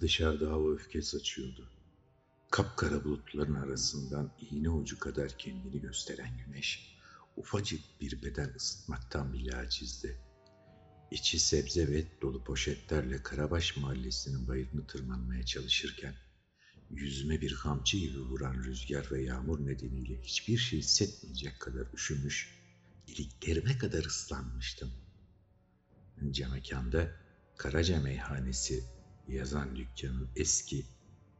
Dışarıda hava öfke saçıyordu. Kapkara bulutların arasından iğne ucu kadar kendini gösteren güneş, ufacık bir beden ısıtmaktan bile acizdi. İçi sebze ve dolu poşetlerle Karabaş mahallesinin bayırını tırmanmaya çalışırken, yüzüme bir kamçı gibi vuran rüzgar ve yağmur nedeniyle hiçbir şey hissetmeyecek kadar üşümüş, iliklerime kadar ıslanmıştım. Camekanda Karaca Meyhanesi yazan dükkanın eski,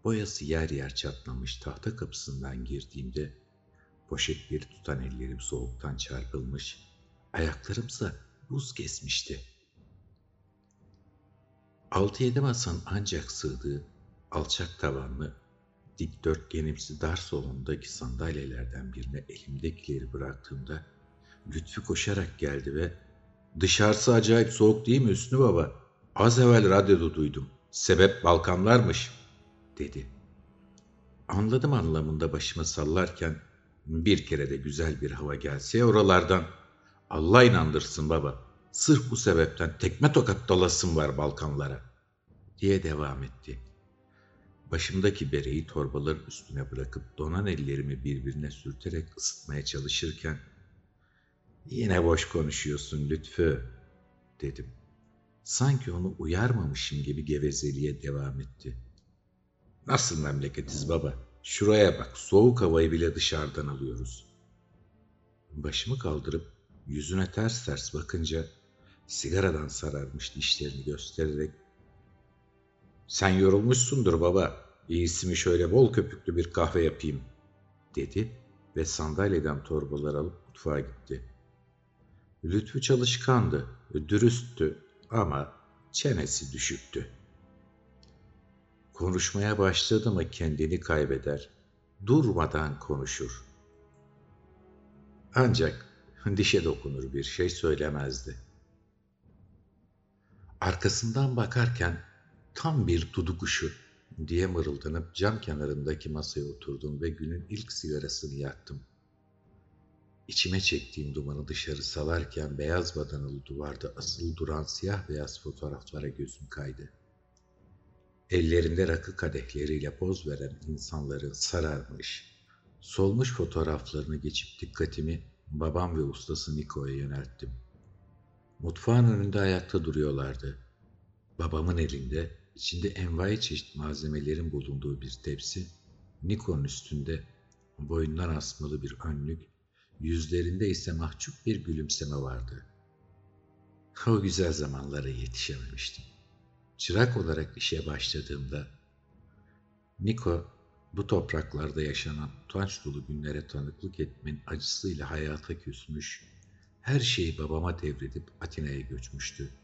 boyası yer yer çatlamış tahta kapısından girdiğimde poşetleri tutan ellerim soğuktan çarpılmış, ayaklarımsa buz kesmişti. Altı yedi masanın ancak sığdığı alçak tavanlı, dikdörtgenimsi dar salondaki sandalyelerden birine elimdekileri bıraktığımda Lütfü koşarak geldi ve ''Dışarısı acayip soğuk değil mi Hüsnü Baba? Az evvel radyoda duydum. Sebep Balkanlarmış.'' dedi. Anladım anlamında başımı sallarken bir kere de güzel bir hava gelse oralardan Allah inandırsın baba. Sırf bu sebepten tekme tokat dalasım var Balkanlara diye devam etti. Başımdaki bereyi torbaların üstüne bırakıp donan ellerimi birbirine sürterek ısıtmaya çalışırken Yine boş konuşuyorsun Lütfü dedim. Sanki onu uyarmamışım gibi gevezeliğe devam etti. Nasıl memleketiz baba? Şuraya bak soğuk havayı bile dışarıdan alıyoruz. Başımı kaldırıp yüzüne ters ters bakınca sigaradan sararmış dişlerini göstererek sen yorulmuşsundur baba. İyisi şöyle bol köpüklü bir kahve yapayım dedi ve sandalyeden torbalar alıp mutfağa gitti. Lütfü çalışkandı, dürüsttü ama çenesi düşüktü. Konuşmaya başladı mı kendini kaybeder, durmadan konuşur. Ancak dişe dokunur bir şey söylemezdi. Arkasından bakarken tam bir dudu kuşu diye mırıldanıp cam kenarındaki masaya oturdum ve günün ilk sigarasını yaktım. İçime çektiğim dumanı dışarı salarken beyaz badanalı duvarda asılı duran siyah beyaz fotoğraflara gözüm kaydı. Ellerinde rakı kadehleriyle poz veren insanların sararmış, solmuş fotoğraflarını geçip dikkatimi babam ve ustası Niko'ya yönelttim. Mutfağın önünde ayakta duruyorlardı. Babamın elinde içinde envai çeşit malzemelerin bulunduğu bir tepsi, Niko'nun üstünde boyundan asmalı bir önlük, yüzlerinde ise mahcup bir gülümseme vardı. O güzel zamanlara yetişememiştim. Çırak olarak işe başladığımda Niko bu topraklarda yaşanan utanç dolu günlere tanıklık etmenin acısıyla hayata küsmüş, her şeyi babama devredip Atina'ya göçmüştü.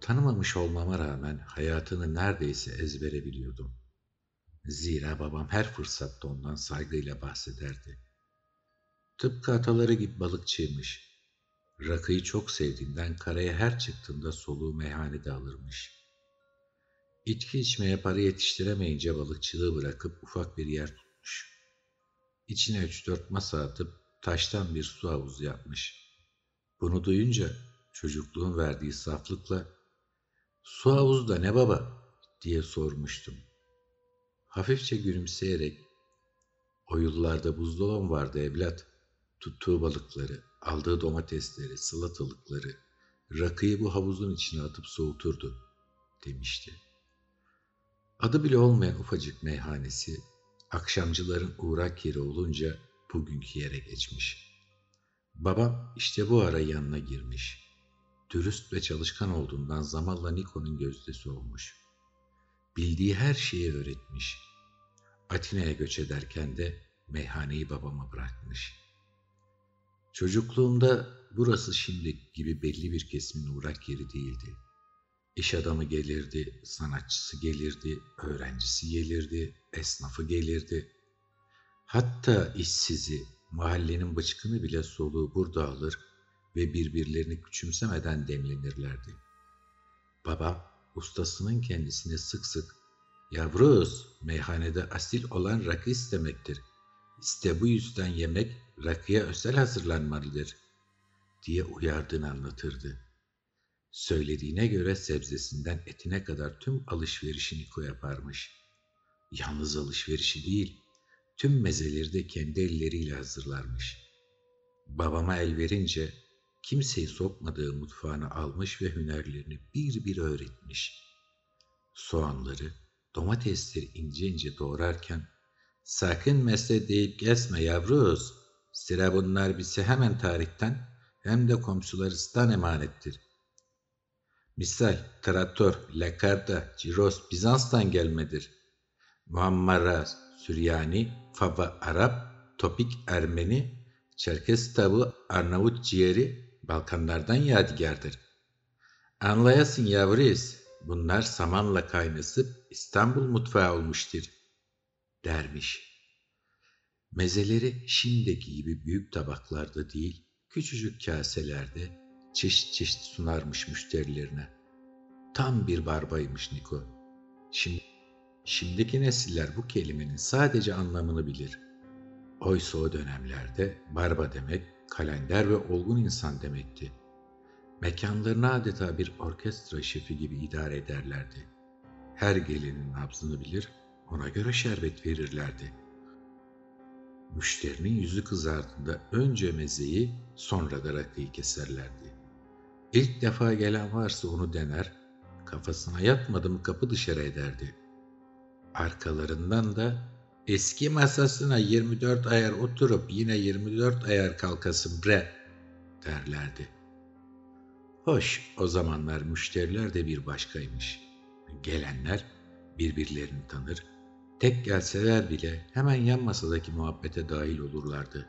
Tanımamış olmama rağmen hayatını neredeyse ezbere biliyordum. Zira babam her fırsatta ondan saygıyla bahsederdi. Tıpkı ataları gibi balıkçıymış. Rakıyı çok sevdiğinden karaya her çıktığında soluğu meyhanede alırmış. İçki içmeye para yetiştiremeyince balıkçılığı bırakıp ufak bir yer tutmuş. İçine üç dört masa atıp taştan bir su havuzu yapmış. Bunu duyunca çocukluğun verdiği saflıkla ''Su havuzu da ne baba?'' diye sormuştum. Hafifçe gülümseyerek ''O yıllarda buzdolabım vardı evlat. Tuttuğu balıkları, aldığı domatesleri, salatalıkları, rakıyı bu havuzun içine atıp soğuturdu, demişti. Adı bile olmayan ufacık meyhanesi, akşamcıların uğrak yeri olunca bugünkü yere geçmiş. Babam işte bu ara yanına girmiş. Dürüst ve çalışkan olduğundan zamanla Niko'nun gözdesi olmuş. Bildiği her şeyi öğretmiş. Atina'ya göç ederken de meyhaneyi babama bırakmış.'' Çocukluğumda burası şimdi gibi belli bir kesimin uğrak yeri değildi. İş adamı gelirdi, sanatçısı gelirdi, öğrencisi gelirdi, esnafı gelirdi. Hatta işsizi, mahallenin bıçkını bile soluğu burada alır ve birbirlerini küçümsemeden demlenirlerdi. Babam ustasının kendisine sık sık ''Yavruz, meyhanede asil olan rakı istemektir. İşte bu yüzden yemek rakıya özel hazırlanmalıdır diye uyardığını anlatırdı. Söylediğine göre sebzesinden etine kadar tüm alışverişini Niko yaparmış. Yalnız alışverişi değil, tüm mezeleri de kendi elleriyle hazırlarmış. Babama el verince kimseyi sokmadığı mutfağına almış ve hünerlerini bir bir öğretmiş. Soğanları, domatesleri ince ince doğrarken sakın mesle deyip kesme yavruz. Sıra bunlar bize hemen tarihten hem de komşularısından emanettir. Misal traktör, lakarda, ciros Bizans'tan gelmedir. Muammara Süryani, Fava Arap, Topik Ermeni, Çerkes tavuğu Arnavut ciğeri Balkanlardan yadigardır. Anlayasın yavruz, bunlar samanla kaynasıp İstanbul mutfağı olmuştur, dermiş. Mezeleri şimdiki gibi büyük tabaklarda değil, küçücük kaselerde çeşit çeşit sunarmış müşterilerine. Tam bir barbaymış Niko. Şimdi, şimdiki nesiller bu kelimenin sadece anlamını bilir. Oysa o dönemlerde barba demek kalender ve olgun insan demekti. Mekanlarını adeta bir orkestra şefi gibi idare ederlerdi. Her gelinin nabzını bilir, ona göre şerbet verirlerdi. Müşterinin yüzü kızardığında önce mezeyi sonra da rakıyı keserlerdi. İlk defa gelen varsa onu dener, kafasına yatmadı mı kapı dışarı ederdi. Arkalarından da eski masasına 24 ayar oturup yine 24 ayar kalkasın bre derlerdi. Hoş o zamanlar müşteriler de bir başkaymış. Gelenler birbirlerini tanır, tek gelseler bile hemen yan masadaki muhabbete dahil olurlardı.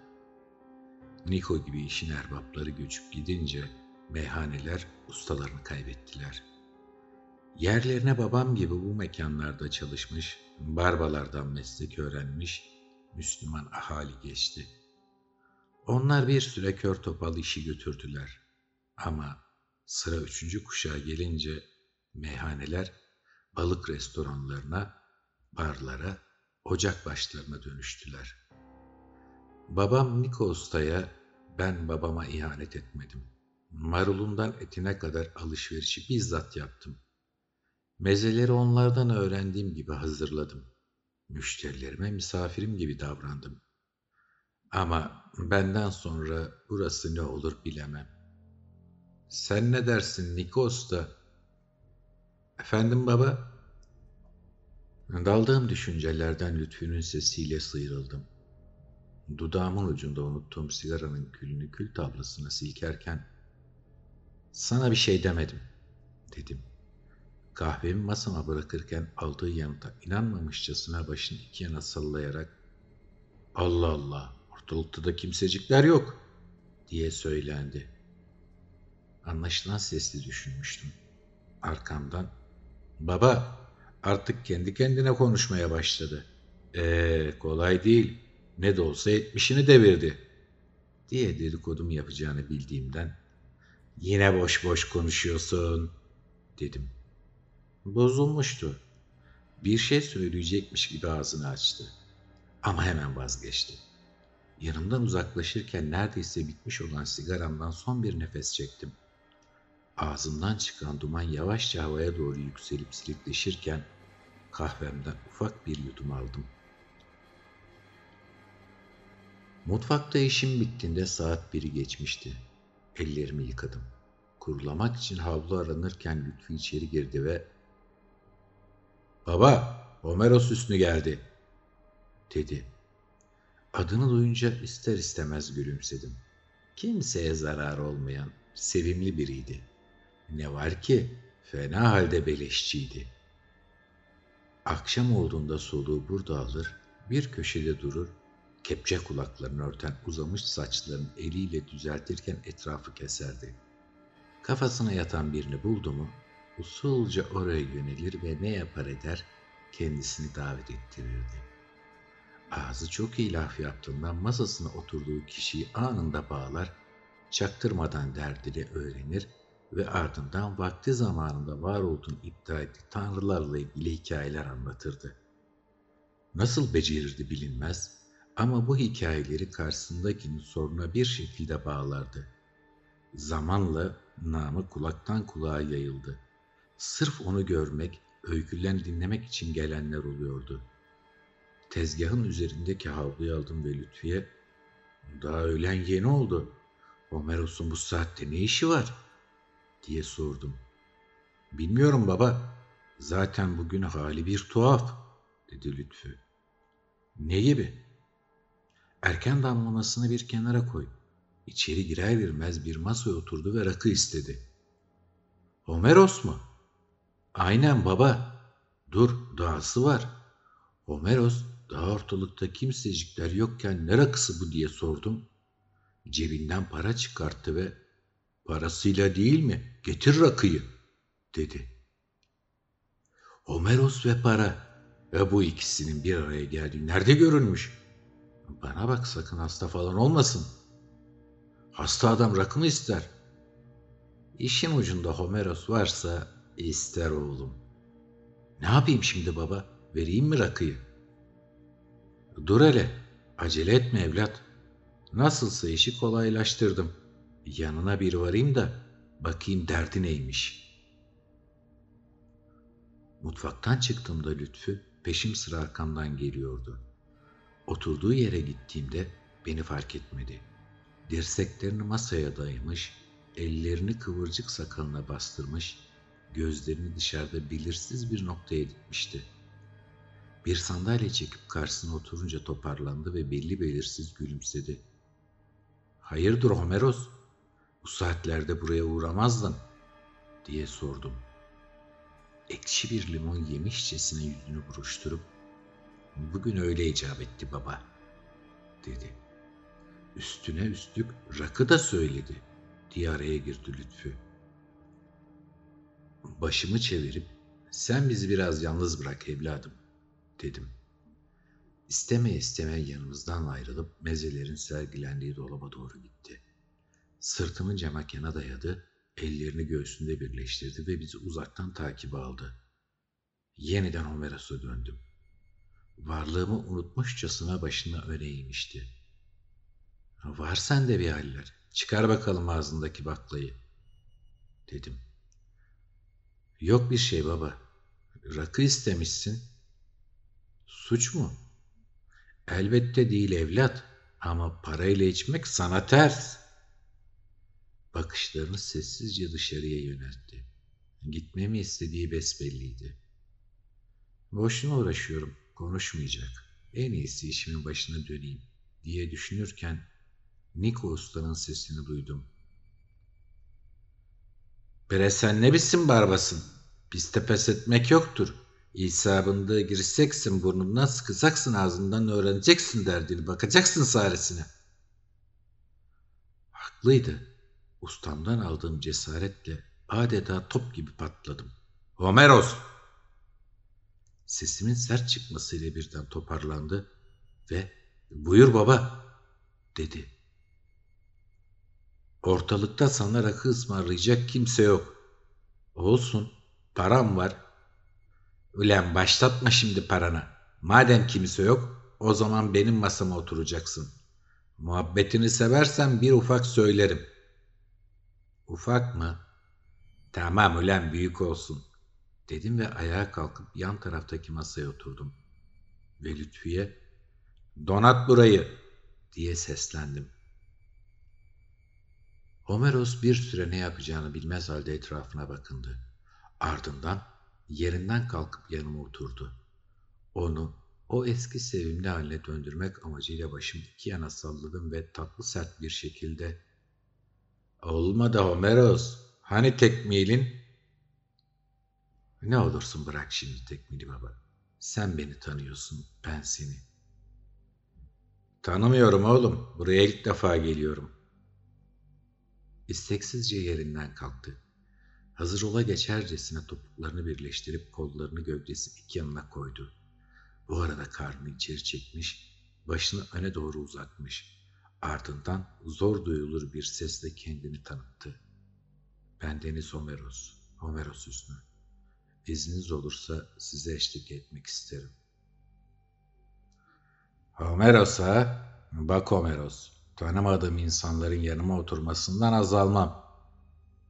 Niko gibi işin erbapları göçüp gidince meyhaneler ustalarını kaybettiler. Yerlerine babam gibi bu mekanlarda çalışmış, barbalardan meslek öğrenmiş Müslüman ahali geçti. Onlar bir süre kör topal işi götürdüler. Ama sıra üçüncü kuşağa gelince meyhaneler balık restoranlarına, barlara, ocak başlarına dönüştüler. Babam Niko Usta'ya ben babama ihanet etmedim. Marulundan etine kadar alışverişi bizzat yaptım. Mezeleri onlardan öğrendiğim gibi hazırladım. Müşterilerime misafirim gibi davrandım. Ama benden sonra burası ne olur bilemem. Sen ne dersin Nikos da? Efendim baba? Daldığım düşüncelerden Lütfü'nün sesiyle sıyrıldım. Dudağımın ucunda unuttuğum sigaranın külünü kül tablasına silkerken sana bir şey demedim, dedim. Kahvemi masama bırakırken aldığı yanıta inanmamışçasına başını iki yana sallayarak Allah Allah ortalıkta da kimsecikler yok diye söylendi. Anlaşılan sesli düşünmüştüm. Arkamdan baba artık kendi kendine konuşmaya başladı. Eee kolay değil ne de olsa etmişini devirdi diye dedikodumu yapacağını bildiğimden yine boş boş konuşuyorsun dedim. Bozulmuştu. Bir şey söyleyecekmiş gibi ağzını açtı. Ama hemen vazgeçti. Yanımdan uzaklaşırken neredeyse bitmiş olan sigaramdan son bir nefes çektim. Ağzımdan çıkan duman yavaşça havaya doğru yükselip silikleşirken kahvemden ufak bir yudum aldım. Mutfakta işim bittiğinde saat biri geçmişti. Ellerimi yıkadım. Kurulamak için havlu aranırken Lütfü içeri girdi ve ''Baba, Homeros Hüsnü geldi.'' dedi. Adını duyunca ister istemez gülümsedim. Kimseye zarar olmayan, sevimli biriydi. Ne var ki fena halde beleşçiydi. Akşam olduğunda soluğu burada alır, bir köşede durur, kepçe kulaklarını örten uzamış saçlarını eliyle düzeltirken etrafı keserdi. Kafasına yatan birini buldu mu usulca oraya yönelir ve ne yapar eder kendisini davet ettirirdi. Ağzı çok iyi laf yaptığından masasına oturduğu kişiyi anında bağlar, çaktırmadan derdini öğrenir ve ardından vakti zamanında var olduğunu iddia ettiği tanrılarla ilgili hikayeler anlatırdı. Nasıl becerirdi bilinmez ama bu hikayeleri karşısındakinin soruna bir şekilde bağlardı. Zamanla namı kulaktan kulağa yayıldı. Sırf onu görmek, öykülen dinlemek için gelenler oluyordu. Tezgahın üzerindeki havluyu aldım ve Lütfiye, ''Daha öğlen yeni oldu. Homeros'un bu saatte ne işi var?'' Diye sordum. ''Bilmiyorum baba. Zaten bugün hali bir tuhaf.'' dedi Lütfü. ''Ne gibi?'' Erken damlamasını bir kenara koy. İçeri girer girmez bir masaya oturdu ve rakı istedi. Homeros mu? Aynen baba. Dur dahası var. Homeros daha ortalıkta kimsecikler yokken ne rakısı bu diye sordum. Cebinden para çıkarttı ve parasıyla değil mi getir rakıyı dedi. Homeros ve para ve bu ikisinin bir araya geldiği nerede görülmüş? Bana bak sakın hasta falan olmasın. Hasta adam rakı mı ister? İşin ucunda Homeros varsa ister oğlum. Ne yapayım şimdi baba? Vereyim mi rakıyı? Dur hele. Acele etme evlat. Nasılsa işi kolaylaştırdım. Yanına bir varayım da bakayım derdi neymiş. Mutfaktan çıktığımda Lütfü peşim sıra arkamdan geliyordu. Oturduğu yere gittiğimde beni fark etmedi. Dirseklerini masaya dayamış, ellerini kıvırcık sakalına bastırmış, gözlerini dışarıda belirsiz bir noktaya dikmişti. Bir sandalye çekip karşısına oturunca toparlandı ve belli belirsiz gülümsedi. Hayırdır Homeros? Bu saatlerde buraya uğramazdın diye sordum. Ekşi bir limon yemişçesine yüzünü buruşturup Bugün öyle icap etti baba, dedi. Üstüne üstlük rakı da söyledi, diye araya girdi Lütfü. Başımı çevirip, sen bizi biraz yalnız bırak evladım, dedim. İsteme isteme yanımızdan ayrılıp mezelerin sergilendiği dolaba doğru gitti. Sırtını camakena dayadı, ellerini göğsünde birleştirdi ve bizi uzaktan takip aldı. Yeniden Homeros'a döndüm varlığımı unutmuşçasına başına öne eğmişti. Var sende bir haller. Çıkar bakalım ağzındaki baklayı. Dedim. Yok bir şey baba. Rakı istemişsin. Suç mu? Elbette değil evlat. Ama parayla içmek sana ters. Bakışlarını sessizce dışarıya yöneltti. Gitmemi istediği besbelliydi. Boşuna uğraşıyorum konuşmayacak. En iyisi işimin başına döneyim diye düşünürken Niko Usta'nın sesini duydum. Bere sen ne biçim barbasın? Bizde pes etmek yoktur. İsabında gireceksin burnundan sıkacaksın ağzından öğreneceksin derdini bakacaksın saresine. Haklıydı. Ustamdan aldığım cesaretle adeta top gibi patladım. Homeros Sesimin sert çıkmasıyla birden toparlandı ve ''Buyur baba'' dedi. Ortalıkta sana rakı ısmarlayacak kimse yok. Olsun, param var. Ulan başlatma şimdi parana. Madem kimse yok, o zaman benim masama oturacaksın. Muhabbetini seversen bir ufak söylerim. Ufak mı? Tamam ulan büyük olsun dedim ve ayağa kalkıp yan taraftaki masaya oturdum. Ve Lütfiye, donat burayı diye seslendim. Homeros bir süre ne yapacağını bilmez halde etrafına bakındı. Ardından yerinden kalkıp yanıma oturdu. Onu o eski sevimli haline döndürmek amacıyla başımı iki yana salladım ve tatlı sert bir şekilde ''Olmadı Homeros, hani tekmilin?'' Ne olursun bırak şimdi tekmili baba. Sen beni tanıyorsun, ben seni. Tanımıyorum oğlum. Buraya ilk defa geliyorum. İsteksizce yerinden kalktı. Hazır ola geçercesine topuklarını birleştirip kollarını gövdesi iki yanına koydu. Bu arada karnını içeri çekmiş, başını öne doğru uzatmış. Ardından zor duyulur bir sesle kendini tanıttı. Ben Deniz Homeros, Homeros Hüsnü. İzniniz olursa size eşlik etmek isterim. Homeros ha? Bak Homeros, tanımadığım insanların yanıma oturmasından azalmam.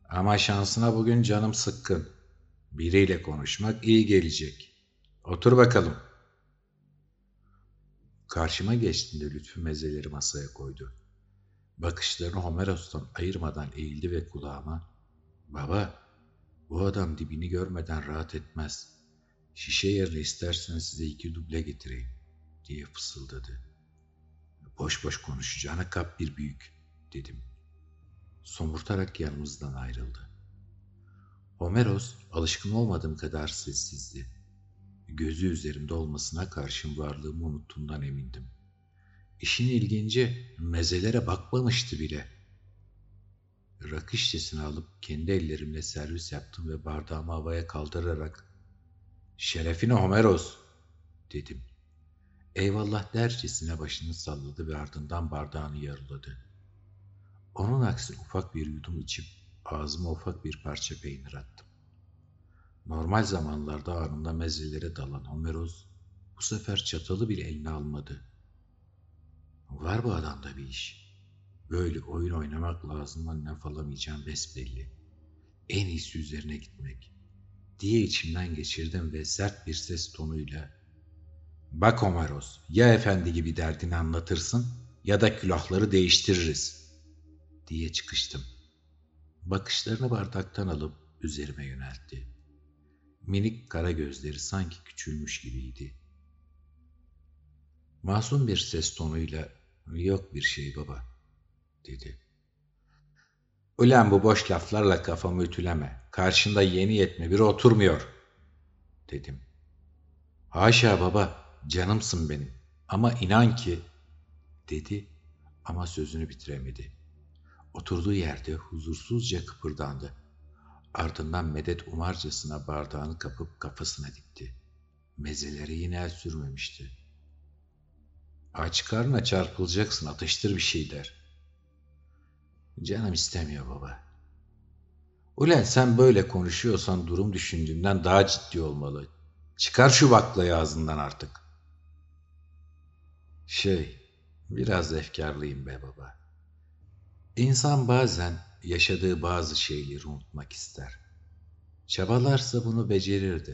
Ama şansına bugün canım sıkkın. Biriyle konuşmak iyi gelecek. Otur bakalım. Karşıma geçtiğinde Lütfü mezeleri masaya koydu. Bakışlarını Homeros'tan ayırmadan eğildi ve kulağıma ''Baba, bu adam dibini görmeden rahat etmez. Şişe yerine isterseniz size iki duble getireyim.'' diye fısıldadı. ''Boş boş konuşacağına kap bir büyük.'' dedim. Somurtarak yanımızdan ayrıldı. Homeros alışkın olmadığım kadar sessizdi. Gözü üzerimde olmasına karşın varlığımı unuttuğundan emindim. İşin ilginci mezelere bakmamıştı bile. Rakı şişesini alıp kendi ellerimle servis yaptım ve bardağımı havaya kaldırarak ''Şerefine Homeros!'' dedim. Eyvallah dercesine başını salladı ve ardından bardağını yarıladı. Onun aksine ufak bir yudum içip ağzıma ufak bir parça peynir attım. Normal zamanlarda anında mezelere dalan Homeros bu sefer çatalı bile eline almadı. Var bu adamda bir iş. Böyle oyun oynamak lazımdan laf alamayacağım besbelli. En iyisi üzerine gitmek. Diye içimden geçirdim ve sert bir ses tonuyla Bak Homeros, ya efendi gibi derdini anlatırsın ya da külahları değiştiririz diye çıkıştım. Bakışlarını bardaktan alıp üzerime yöneltti. Minik kara gözleri sanki küçülmüş gibiydi. Masum bir ses tonuyla yok bir şey baba dedi. Ulan bu boş laflarla kafamı ütüleme. Karşında yeni yetme biri oturmuyor dedim. Haşa baba canımsın benim ama inan ki dedi ama sözünü bitiremedi. Oturduğu yerde huzursuzca kıpırdandı. Ardından medet umarcasına bardağını kapıp kafasına dikti. Mezeleri yine el sürmemişti. Aç karnına çarpılacaksın atıştır bir şey der. Canım istemiyor baba. Ulen sen böyle konuşuyorsan durum düşündüğünden daha ciddi olmalı. Çıkar şu baklayı ağzından artık. Şey, biraz efkarlıyım be baba. İnsan bazen yaşadığı bazı şeyleri unutmak ister. Çabalarsa bunu becerir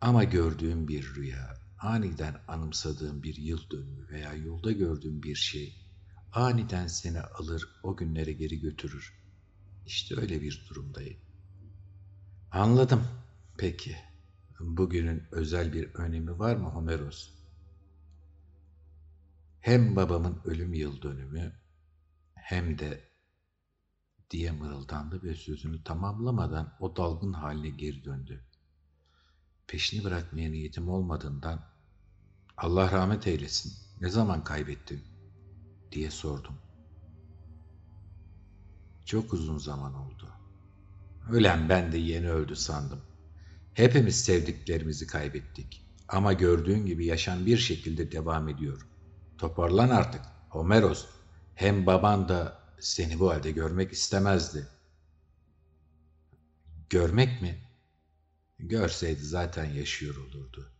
Ama gördüğüm bir rüya, aniden anımsadığım bir yıl dönümü veya yolda gördüğüm bir şey aniden seni alır o günlere geri götürür. İşte öyle bir durumdayım. Anladım. Peki. Bugünün özel bir önemi var mı Homeros? Hem babamın ölüm yıl dönümü hem de diye mırıldandı ve sözünü tamamlamadan o dalgın haline geri döndü. Peşini bırakmaya niyetim olmadığından Allah rahmet eylesin ne zaman kaybettin diye sordum. Çok uzun zaman oldu. Ölen ben de yeni öldü sandım. Hepimiz sevdiklerimizi kaybettik. Ama gördüğün gibi yaşam bir şekilde devam ediyor. Toparlan artık. Homeros, hem baban da seni bu halde görmek istemezdi. Görmek mi? Görseydi zaten yaşıyor olurdu.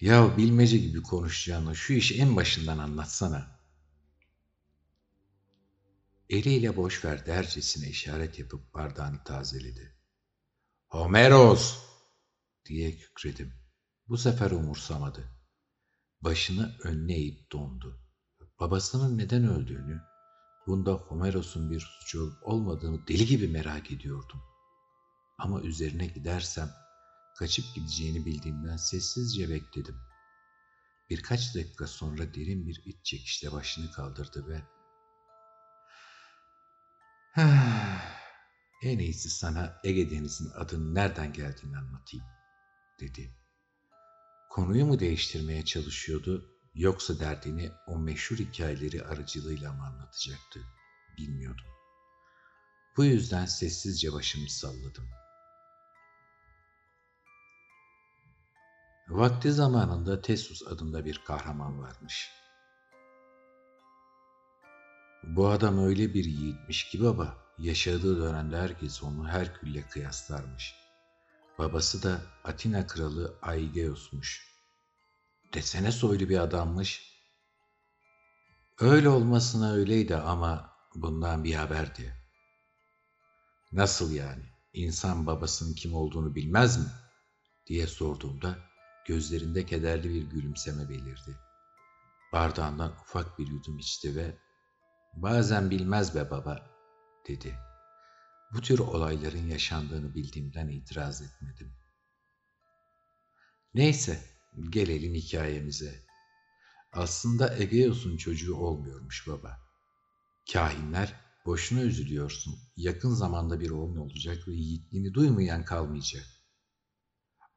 Ya bilmece gibi konuşacağını şu işi en başından anlatsana. Eliyle boş ver dercesine işaret yapıp bardağını tazeledi. Homeros diye kükredim. Bu sefer umursamadı. Başını önüne eğip dondu. Babasının neden öldüğünü, bunda Homeros'un bir suçu olmadığını deli gibi merak ediyordum. Ama üzerine gidersem kaçıp gideceğini bildiğimden sessizce bekledim. Birkaç dakika sonra derin bir iç çekişle başını kaldırdı ve en iyisi sana Ege Denizi'nin adının nereden geldiğini anlatayım, dedi. Konuyu mu değiştirmeye çalışıyordu yoksa derdini o meşhur hikayeleri aracılığıyla mı anlatacaktı bilmiyordum. Bu yüzden sessizce başımı salladım. Vakti zamanında Tessus adında bir kahraman varmış. Bu adam öyle bir yiğitmiş ki baba, yaşadığı dönemde herkes onu Herkül'le kıyaslarmış. Babası da Atina kralı Aigeus'muş. Desene soylu bir adammış. Öyle olmasına öyleydi ama bundan bir haberdi. Nasıl yani? İnsan babasının kim olduğunu bilmez mi? diye sorduğumda gözlerinde kederli bir gülümseme belirdi. Bardağından ufak bir yudum içti ve bazen bilmez be baba dedi. Bu tür olayların yaşandığını bildiğimden itiraz etmedim. Neyse gelelim hikayemize. Aslında Egeos'un çocuğu olmuyormuş baba. Kahinler boşuna üzülüyorsun. Yakın zamanda bir oğlun olacak ve yiğitliğini duymayan kalmayacak.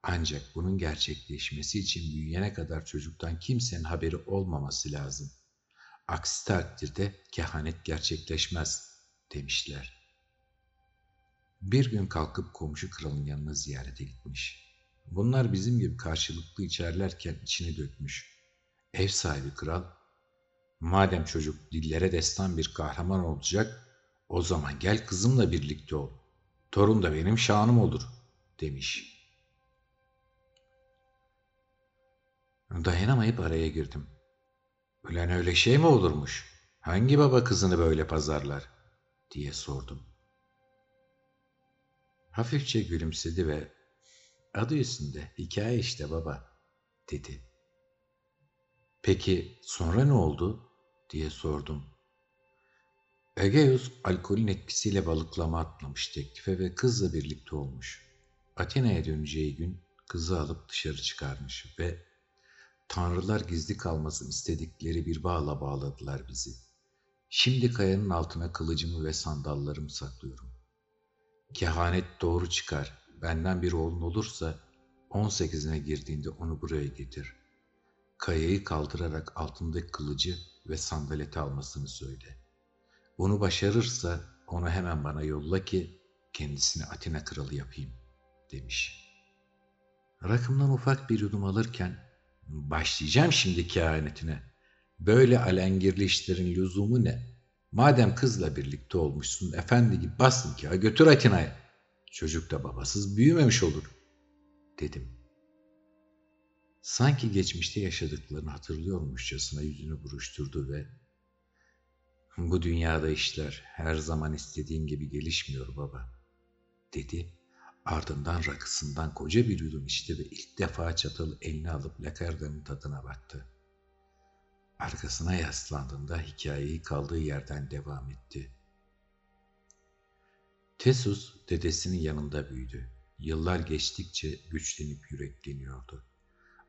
Ancak bunun gerçekleşmesi için büyüyene kadar çocuktan kimsenin haberi olmaması lazım. Aksi takdirde kehanet gerçekleşmez demişler. Bir gün kalkıp komşu kralın yanına ziyarete gitmiş. Bunlar bizim gibi karşılıklı içerlerken içini dökmüş. Ev sahibi kral, madem çocuk dillere destan bir kahraman olacak, o zaman gel kızımla birlikte ol. Torun da benim şanım olur, demiş.'' Dayanamayıp araya girdim. Ulan öyle şey mi olurmuş? Hangi baba kızını böyle pazarlar? diye sordum. Hafifçe gülümsedi ve adı üstünde hikaye işte baba dedi. Peki sonra ne oldu? diye sordum. Egeus alkolün etkisiyle balıklama atlamış teklife ve kızla birlikte olmuş. Atina'ya döneceği gün kızı alıp dışarı çıkarmış ve Tanrılar gizli kalmasın istedikleri bir bağla bağladılar bizi. Şimdi kayanın altına kılıcımı ve sandallarımı saklıyorum. Kehanet doğru çıkar. Benden bir oğlun olursa 18'ine girdiğinde onu buraya getir. Kayayı kaldırarak altındaki kılıcı ve sandaleti almasını söyle. Bunu başarırsa onu hemen bana yolla ki kendisini Atina kralı yapayım demiş. Rakımdan ufak bir yudum alırken Başlayacağım şimdi kehanetine. Böyle alengirli işlerin lüzumu ne? Madem kızla birlikte olmuşsun, efendi gibi bas nikahı götür Atina'ya. Çocuk da babasız büyümemiş olur, dedim. Sanki geçmişte yaşadıklarını hatırlıyormuşçasına yüzünü buruşturdu ve ''Bu dünyada işler her zaman istediğim gibi gelişmiyor baba.'' dedi Ardından rakısından koca bir yudum içti ve ilk defa çatalı eline alıp lakardanın tadına baktı. Arkasına yaslandığında hikayeyi kaldığı yerden devam etti. Tesus dedesinin yanında büyüdü. Yıllar geçtikçe güçlenip yürekleniyordu.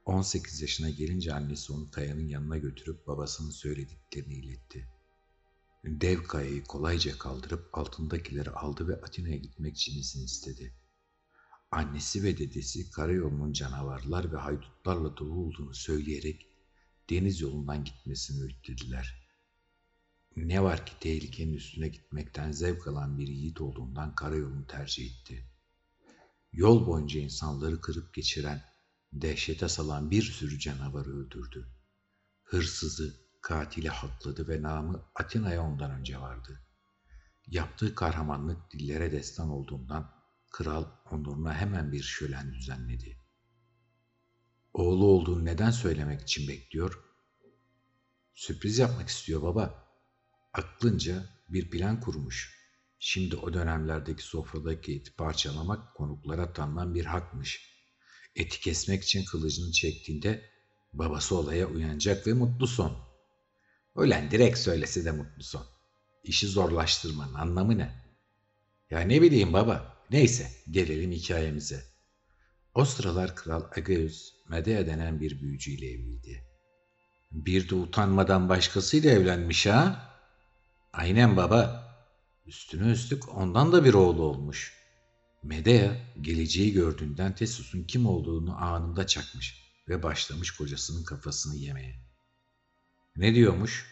18 yaşına gelince annesi onu kayanın yanına götürüp babasının söylediklerini iletti. Dev kayayı kolayca kaldırıp altındakileri aldı ve Atina'ya gitmek için izin istedi. Annesi ve dedesi karayolunun canavarlar ve haydutlarla dolu olduğunu söyleyerek deniz yolundan gitmesini öğütlediler. Ne var ki tehlikenin üstüne gitmekten zevk alan bir yiğit olduğundan karayolunu tercih etti. Yol boyunca insanları kırıp geçiren, dehşete salan bir sürü canavarı öldürdü. Hırsızı, katili hakladı ve namı Atina'ya ondan önce vardı. Yaptığı kahramanlık dillere destan olduğundan Kral onuruna hemen bir şölen düzenledi. Oğlu olduğunu neden söylemek için bekliyor? Sürpriz yapmak istiyor baba. Aklınca bir plan kurmuş. Şimdi o dönemlerdeki sofradaki eti parçalamak konuklara tanınan bir hakmış. Eti kesmek için kılıcını çektiğinde babası olaya uyanacak ve mutlu son. Ölen direkt söylese de mutlu son. İşi zorlaştırmanın anlamı ne? Ya ne bileyim baba, Neyse gelelim hikayemize. O sıralar Kral Ageus Medea denen bir büyücüyle evliydi. Bir de utanmadan başkasıyla evlenmiş ha? Aynen baba. Üstüne üstlük ondan da bir oğlu olmuş. Medea geleceği gördüğünden Tesus'un kim olduğunu anında çakmış ve başlamış kocasının kafasını yemeye. Ne diyormuş?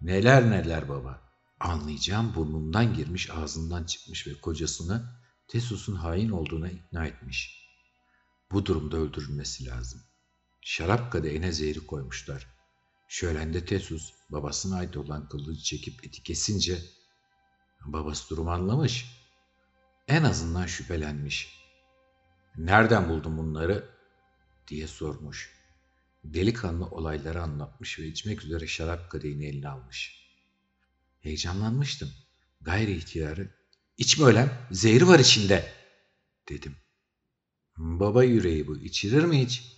Neler neler baba. Anlayacağım burnundan girmiş ağzından çıkmış ve kocasını Tesus'un hain olduğuna ikna etmiş. Bu durumda öldürülmesi lazım. Şarap kadehine zehri koymuşlar. Şölende Tesus babasına ait olan kılıcı çekip eti kesince babası durum anlamış. En azından şüphelenmiş. Nereden buldun bunları? diye sormuş. Delikanlı olayları anlatmış ve içmek üzere şarap kadehini eline almış. Heyecanlanmıştım. Gayri ihtiyarı İçme ölen, zehir var içinde, dedim. Baba yüreği bu, içirir mi hiç?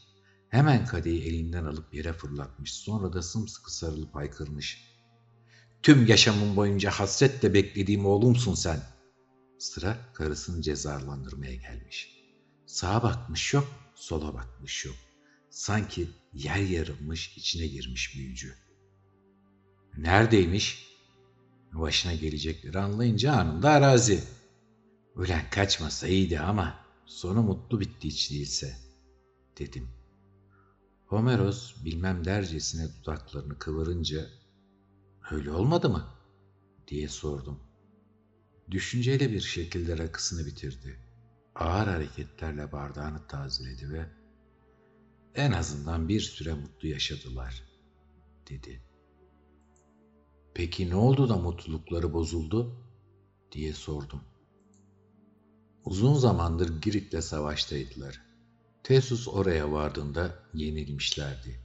Hemen kadeyi elinden alıp yere fırlatmış, sonra da sımsıkı sarılıp haykırmış. Tüm yaşamım boyunca hasretle beklediğim oğlumsun sen. Sıra karısını cezalandırmaya gelmiş. Sağa bakmış yok, sola bakmış yok. Sanki yer yarılmış, içine girmiş büyücü. Neredeymiş? Başına gelecekleri anlayınca anında arazi. Ölen kaçmasa iyiydi ama sonu mutlu bitti hiç değilse, dedim. Homeros bilmem dercesine dudaklarını kıvırınca öyle olmadı mı? diye sordum. Düşünceyle bir şekilde rakısını bitirdi. Ağır hareketlerle bardağını tazeledi ve en azından bir süre mutlu yaşadılar, dedi. Peki ne oldu da mutlulukları bozuldu? diye sordum. Uzun zamandır Girit'le savaştaydılar. Tesus oraya vardığında yenilmişlerdi.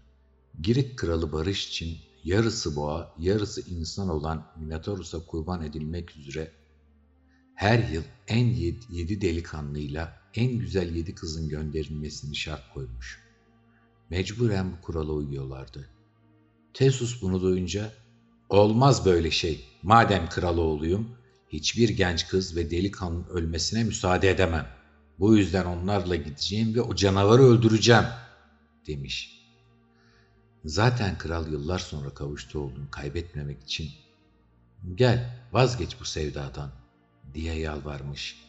Girit kralı barış için yarısı boğa, yarısı insan olan Minotaurus'a kurban edilmek üzere her yıl en yedi delikanlıyla en güzel yedi kızın gönderilmesini şart koymuş. Mecburen bu kurala uyuyorlardı. Tesus bunu duyunca olmaz böyle şey. Madem kral oğluyum hiçbir genç kız ve delikanlının ölmesine müsaade edemem. Bu yüzden onlarla gideceğim ve o canavarı öldüreceğim demiş. Zaten kral yıllar sonra kavuştu olduğunu kaybetmemek için gel vazgeç bu sevdadan diye yalvarmış.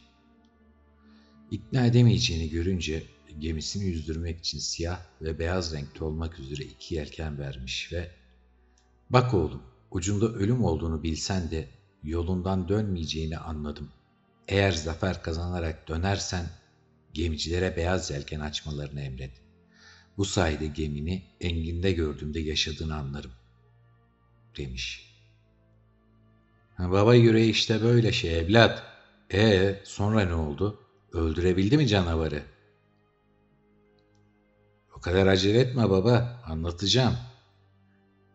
İkna edemeyeceğini görünce gemisini yüzdürmek için siyah ve beyaz renkte olmak üzere iki yelken vermiş ve ''Bak oğlum, ucunda ölüm olduğunu bilsen de yolundan dönmeyeceğini anladım. Eğer zafer kazanarak dönersen gemicilere beyaz yelken açmalarını emret. Bu sayede gemini enginde gördüğümde yaşadığını anlarım.'' demiş. Baba yüreği işte böyle şey evlat. E sonra ne oldu? Öldürebildi mi canavarı? O kadar acele etme baba, anlatacağım.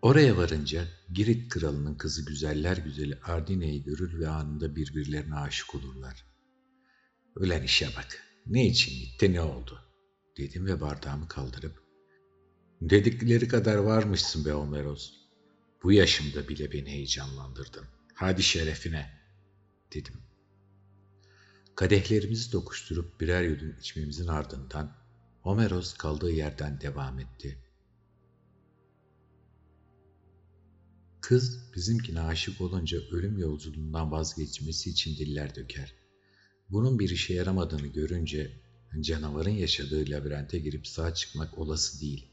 Oraya varınca Girit kralının kızı güzeller güzeli Ardine'yi görür ve anında birbirlerine aşık olurlar. Ölen işe bak, ne için gitti ne oldu? Dedim ve bardağımı kaldırıp, dedikleri kadar varmışsın be Omeros. Bu yaşımda bile beni heyecanlandırdın. Hadi şerefine, dedim. Kadehlerimizi dokuşturup birer yudum içmemizin ardından Homeros kaldığı yerden devam etti. Kız bizimkine aşık olunca ölüm yolculuğundan vazgeçmesi için diller döker. Bunun bir işe yaramadığını görünce canavarın yaşadığı labirente girip sağ çıkmak olası değil.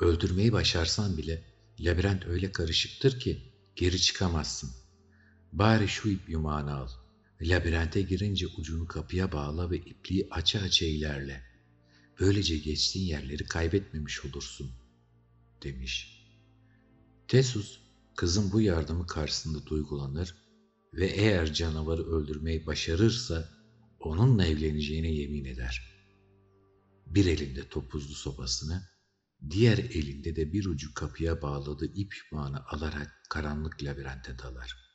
Öldürmeyi başarsan bile labirent öyle karışıktır ki geri çıkamazsın. Bari şu ip yumağını al. Labirente girince ucunu kapıya bağla ve ipliği aça aça ilerle. Böylece geçtiğin yerleri kaybetmemiş olursun, demiş. Tesus, kızın bu yardımı karşısında duygulanır ve eğer canavarı öldürmeyi başarırsa onunla evleneceğine yemin eder. Bir elinde topuzlu sopasını, diğer elinde de bir ucu kapıya bağladığı ip yumağını alarak karanlık labirente dalar.''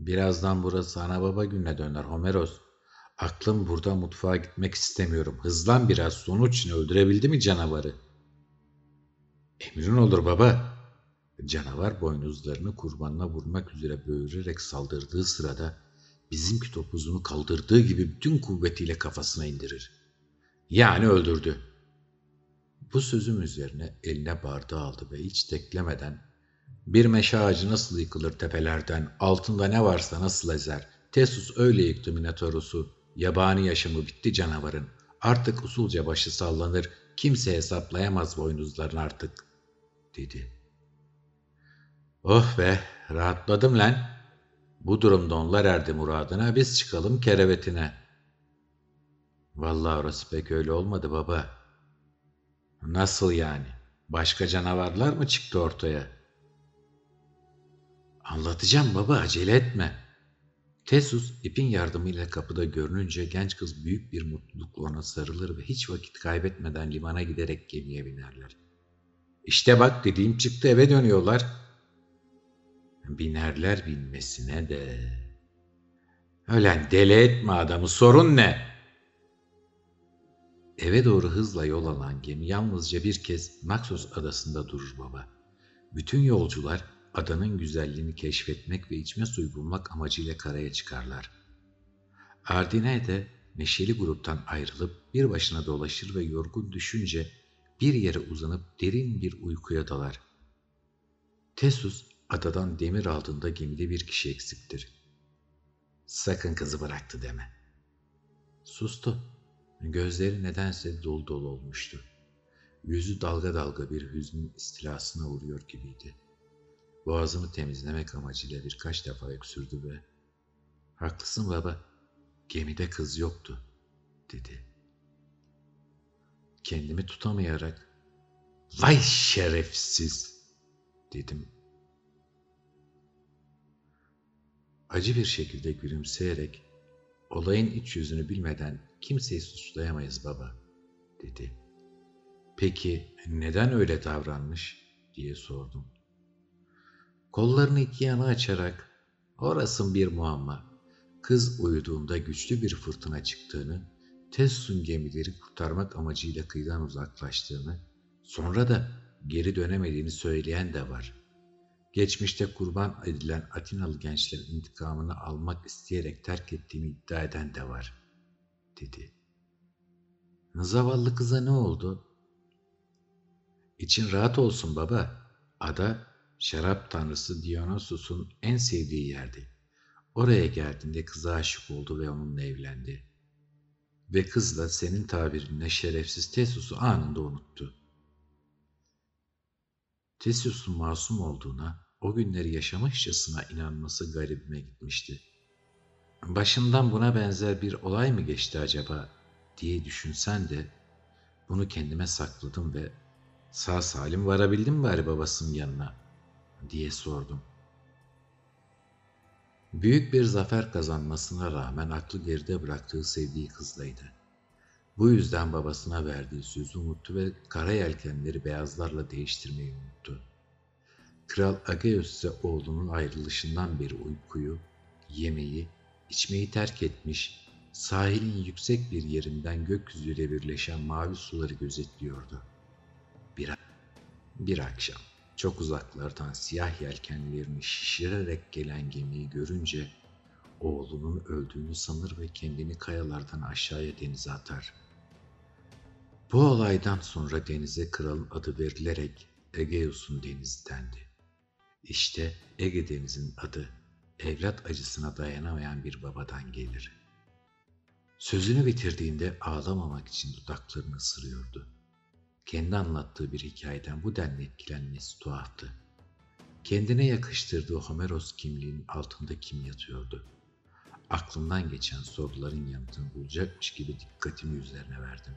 Birazdan burası ana baba gününe döner Homeros. Aklım burada mutfağa gitmek istemiyorum. Hızlan biraz sonuç ne öldürebildi mi canavarı? Emrin olur baba. Canavar boynuzlarını kurbanına vurmak üzere böğürerek saldırdığı sırada bizimki topuzunu kaldırdığı gibi bütün kuvvetiyle kafasına indirir. Yani öldürdü. Bu sözüm üzerine eline bardağı aldı ve hiç teklemeden bir meşe ağacı nasıl yıkılır tepelerden, altında ne varsa nasıl ezer. Tesus öyle yıktı Minotaurus'u. Yabani yaşamı bitti canavarın. Artık usulca başı sallanır, kimse hesaplayamaz boynuzlarını artık, dedi. Oh be, rahatladım lan. Bu durumda onlar erdi muradına, biz çıkalım kerevetine. Vallahi orası pek öyle olmadı baba. Nasıl yani? Başka canavarlar mı çıktı ortaya?'' Anlatacağım baba acele etme. Tesus ipin yardımıyla kapıda görününce genç kız büyük bir mutlulukla ona sarılır ve hiç vakit kaybetmeden limana giderek gemiye binerler. İşte bak dediğim çıktı eve dönüyorlar. Binerler binmesine de Ölen deli etme adamı sorun ne? Eve doğru hızla yol alan gemi yalnızca bir kez Naxos adasında durur baba. Bütün yolcular adanın güzelliğini keşfetmek ve içme suyu bulmak amacıyla karaya çıkarlar. Ardine de neşeli gruptan ayrılıp bir başına dolaşır ve yorgun düşünce bir yere uzanıp derin bir uykuya dalar. Tesus adadan demir aldığında gemide bir kişi eksiktir. Sakın kızı bıraktı deme. Sustu. Gözleri nedense dolu dolu olmuştu. Yüzü dalga dalga bir hüznün istilasına uğruyor gibiydi. Boğazını temizlemek amacıyla birkaç defa öksürdü ve ''Haklısın baba, gemide kız yoktu.'' dedi. Kendimi tutamayarak ''Vay şerefsiz!'' dedim. Acı bir şekilde gülümseyerek olayın iç yüzünü bilmeden kimseyi suçlayamayız baba dedi. Peki neden öyle davranmış diye sordum. Kollarını iki yana açarak orasın bir muamma. Kız uyuduğunda güçlü bir fırtına çıktığını, Tessun gemileri kurtarmak amacıyla kıyıdan uzaklaştığını, sonra da geri dönemediğini söyleyen de var. Geçmişte kurban edilen Atinalı gençlerin intikamını almak isteyerek terk ettiğini iddia eden de var, dedi. Zavallı kıza ne oldu? İçin rahat olsun baba. Ada şarap tanrısı Dionysus'un en sevdiği yerdi. Oraya geldiğinde kıza aşık oldu ve onunla evlendi. Ve kız da senin tabirinle şerefsiz Tesus'u anında unuttu. Tesus'un masum olduğuna, o günleri yaşamışçasına inanması garibime gitmişti. Başından buna benzer bir olay mı geçti acaba diye düşünsen de bunu kendime sakladım ve sağ salim varabildim bari babasının yanına diye sordum. Büyük bir zafer kazanmasına rağmen aklı geride bıraktığı sevdiği kızlaydı. Bu yüzden babasına verdiği sözü unuttu ve kara yelkenleri beyazlarla değiştirmeyi unuttu. Kral Ageus ise oğlunun ayrılışından beri uykuyu, yemeği, içmeyi terk etmiş, sahilin yüksek bir yerinden gökyüzüyle birleşen mavi suları gözetliyordu. Bir, bir akşam çok uzaklardan siyah yelkenlerini şişirerek gelen gemiyi görünce oğlunun öldüğünü sanır ve kendini kayalardan aşağıya denize atar. Bu olaydan sonra denize kralın adı verilerek Egeus'un denizi dendi. İşte Ege Denizi'nin adı evlat acısına dayanamayan bir babadan gelir. Sözünü bitirdiğinde ağlamamak için dudaklarını ısırıyordu. Kendi anlattığı bir hikayeden bu denli etkilenmesi tuhaftı. Kendine yakıştırdığı Homeros kimliğinin altında kim yatıyordu? Aklımdan geçen soruların yanıtını bulacakmış gibi dikkatimi üzerine verdim.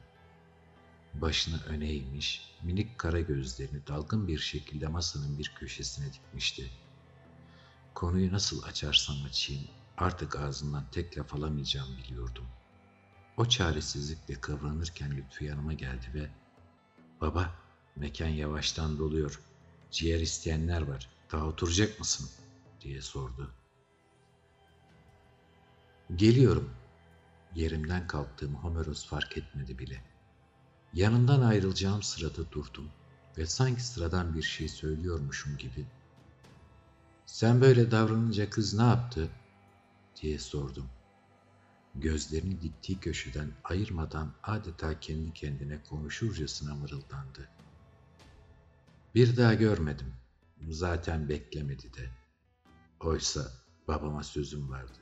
Başını öne eğmiş, minik kara gözlerini dalgın bir şekilde masanın bir köşesine dikmişti. Konuyu nasıl açarsam açayım artık ağzından tek laf alamayacağım biliyordum. O çaresizlikle kıvranırken Lütfü yanıma geldi ve ''Baba, mekan yavaştan doluyor. Ciğer isteyenler var. Daha oturacak mısın?'' diye sordu. ''Geliyorum.'' Yerimden kalktığımı Homeros fark etmedi bile.'' Yanından ayrılacağım sırada durdum ve sanki sıradan bir şey söylüyormuşum gibi ''Sen böyle davranınca kız ne yaptı?'' diye sordum. Gözlerini diktiği köşeden ayırmadan adeta kendi kendine konuşurcasına mırıldandı. Bir daha görmedim. Zaten beklemedi de. Oysa babama sözüm vardı.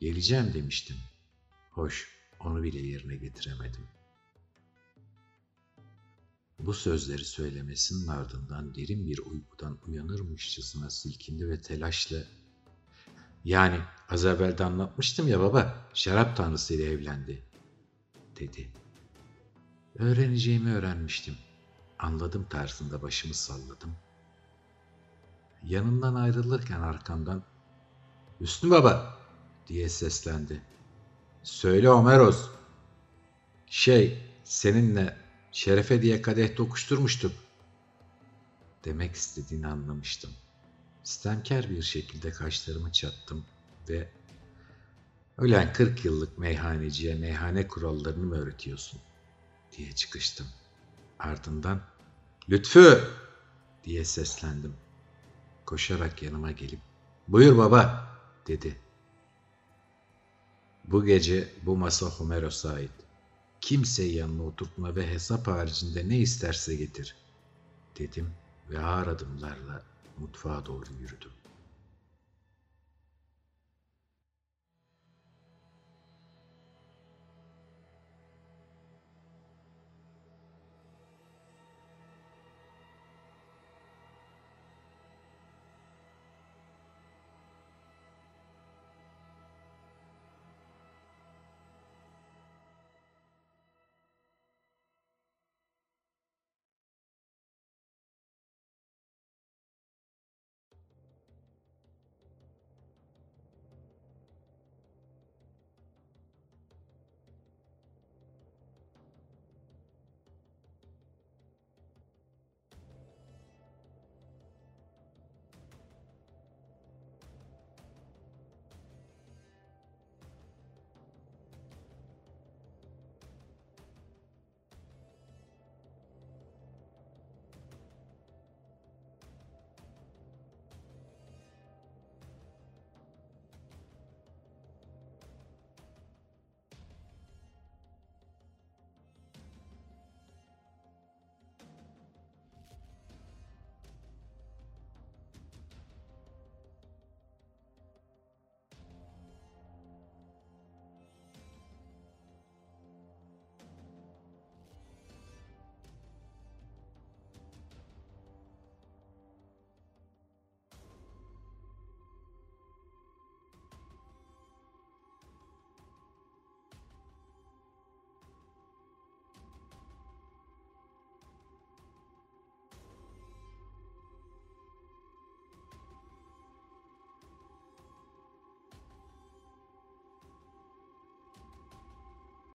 Geleceğim demiştim. Hoş, onu bile yerine getiremedim.'' Bu sözleri söylemesinin ardından derin bir uykudan uyanırmışçasına silkindi ve telaşla ''Yani az evvel de anlatmıştım ya baba, şarap tanrısıyla evlendi.'' dedi. Öğreneceğimi öğrenmiştim. Anladım tarzında başımı salladım. Yanından ayrılırken arkamdan ''Hüsnü baba!'' diye seslendi. ''Söyle Homeros. Şey, seninle şerefe diye kadeh dokuşturmuştuk. Demek istediğini anlamıştım. Stemker bir şekilde kaşlarımı çattım ve Ölen 40 yıllık meyhaneciye meyhane kurallarını mı öğretiyorsun? diye çıkıştım. Ardından Lütfü diye seslendim. Koşarak yanıma gelip buyur baba dedi. Bu gece bu masa Homeros'a ait. Kimseyi yanına oturtma ve hesap haricinde ne isterse getir dedim ve ağır adımlarla mutfağa doğru yürüdüm.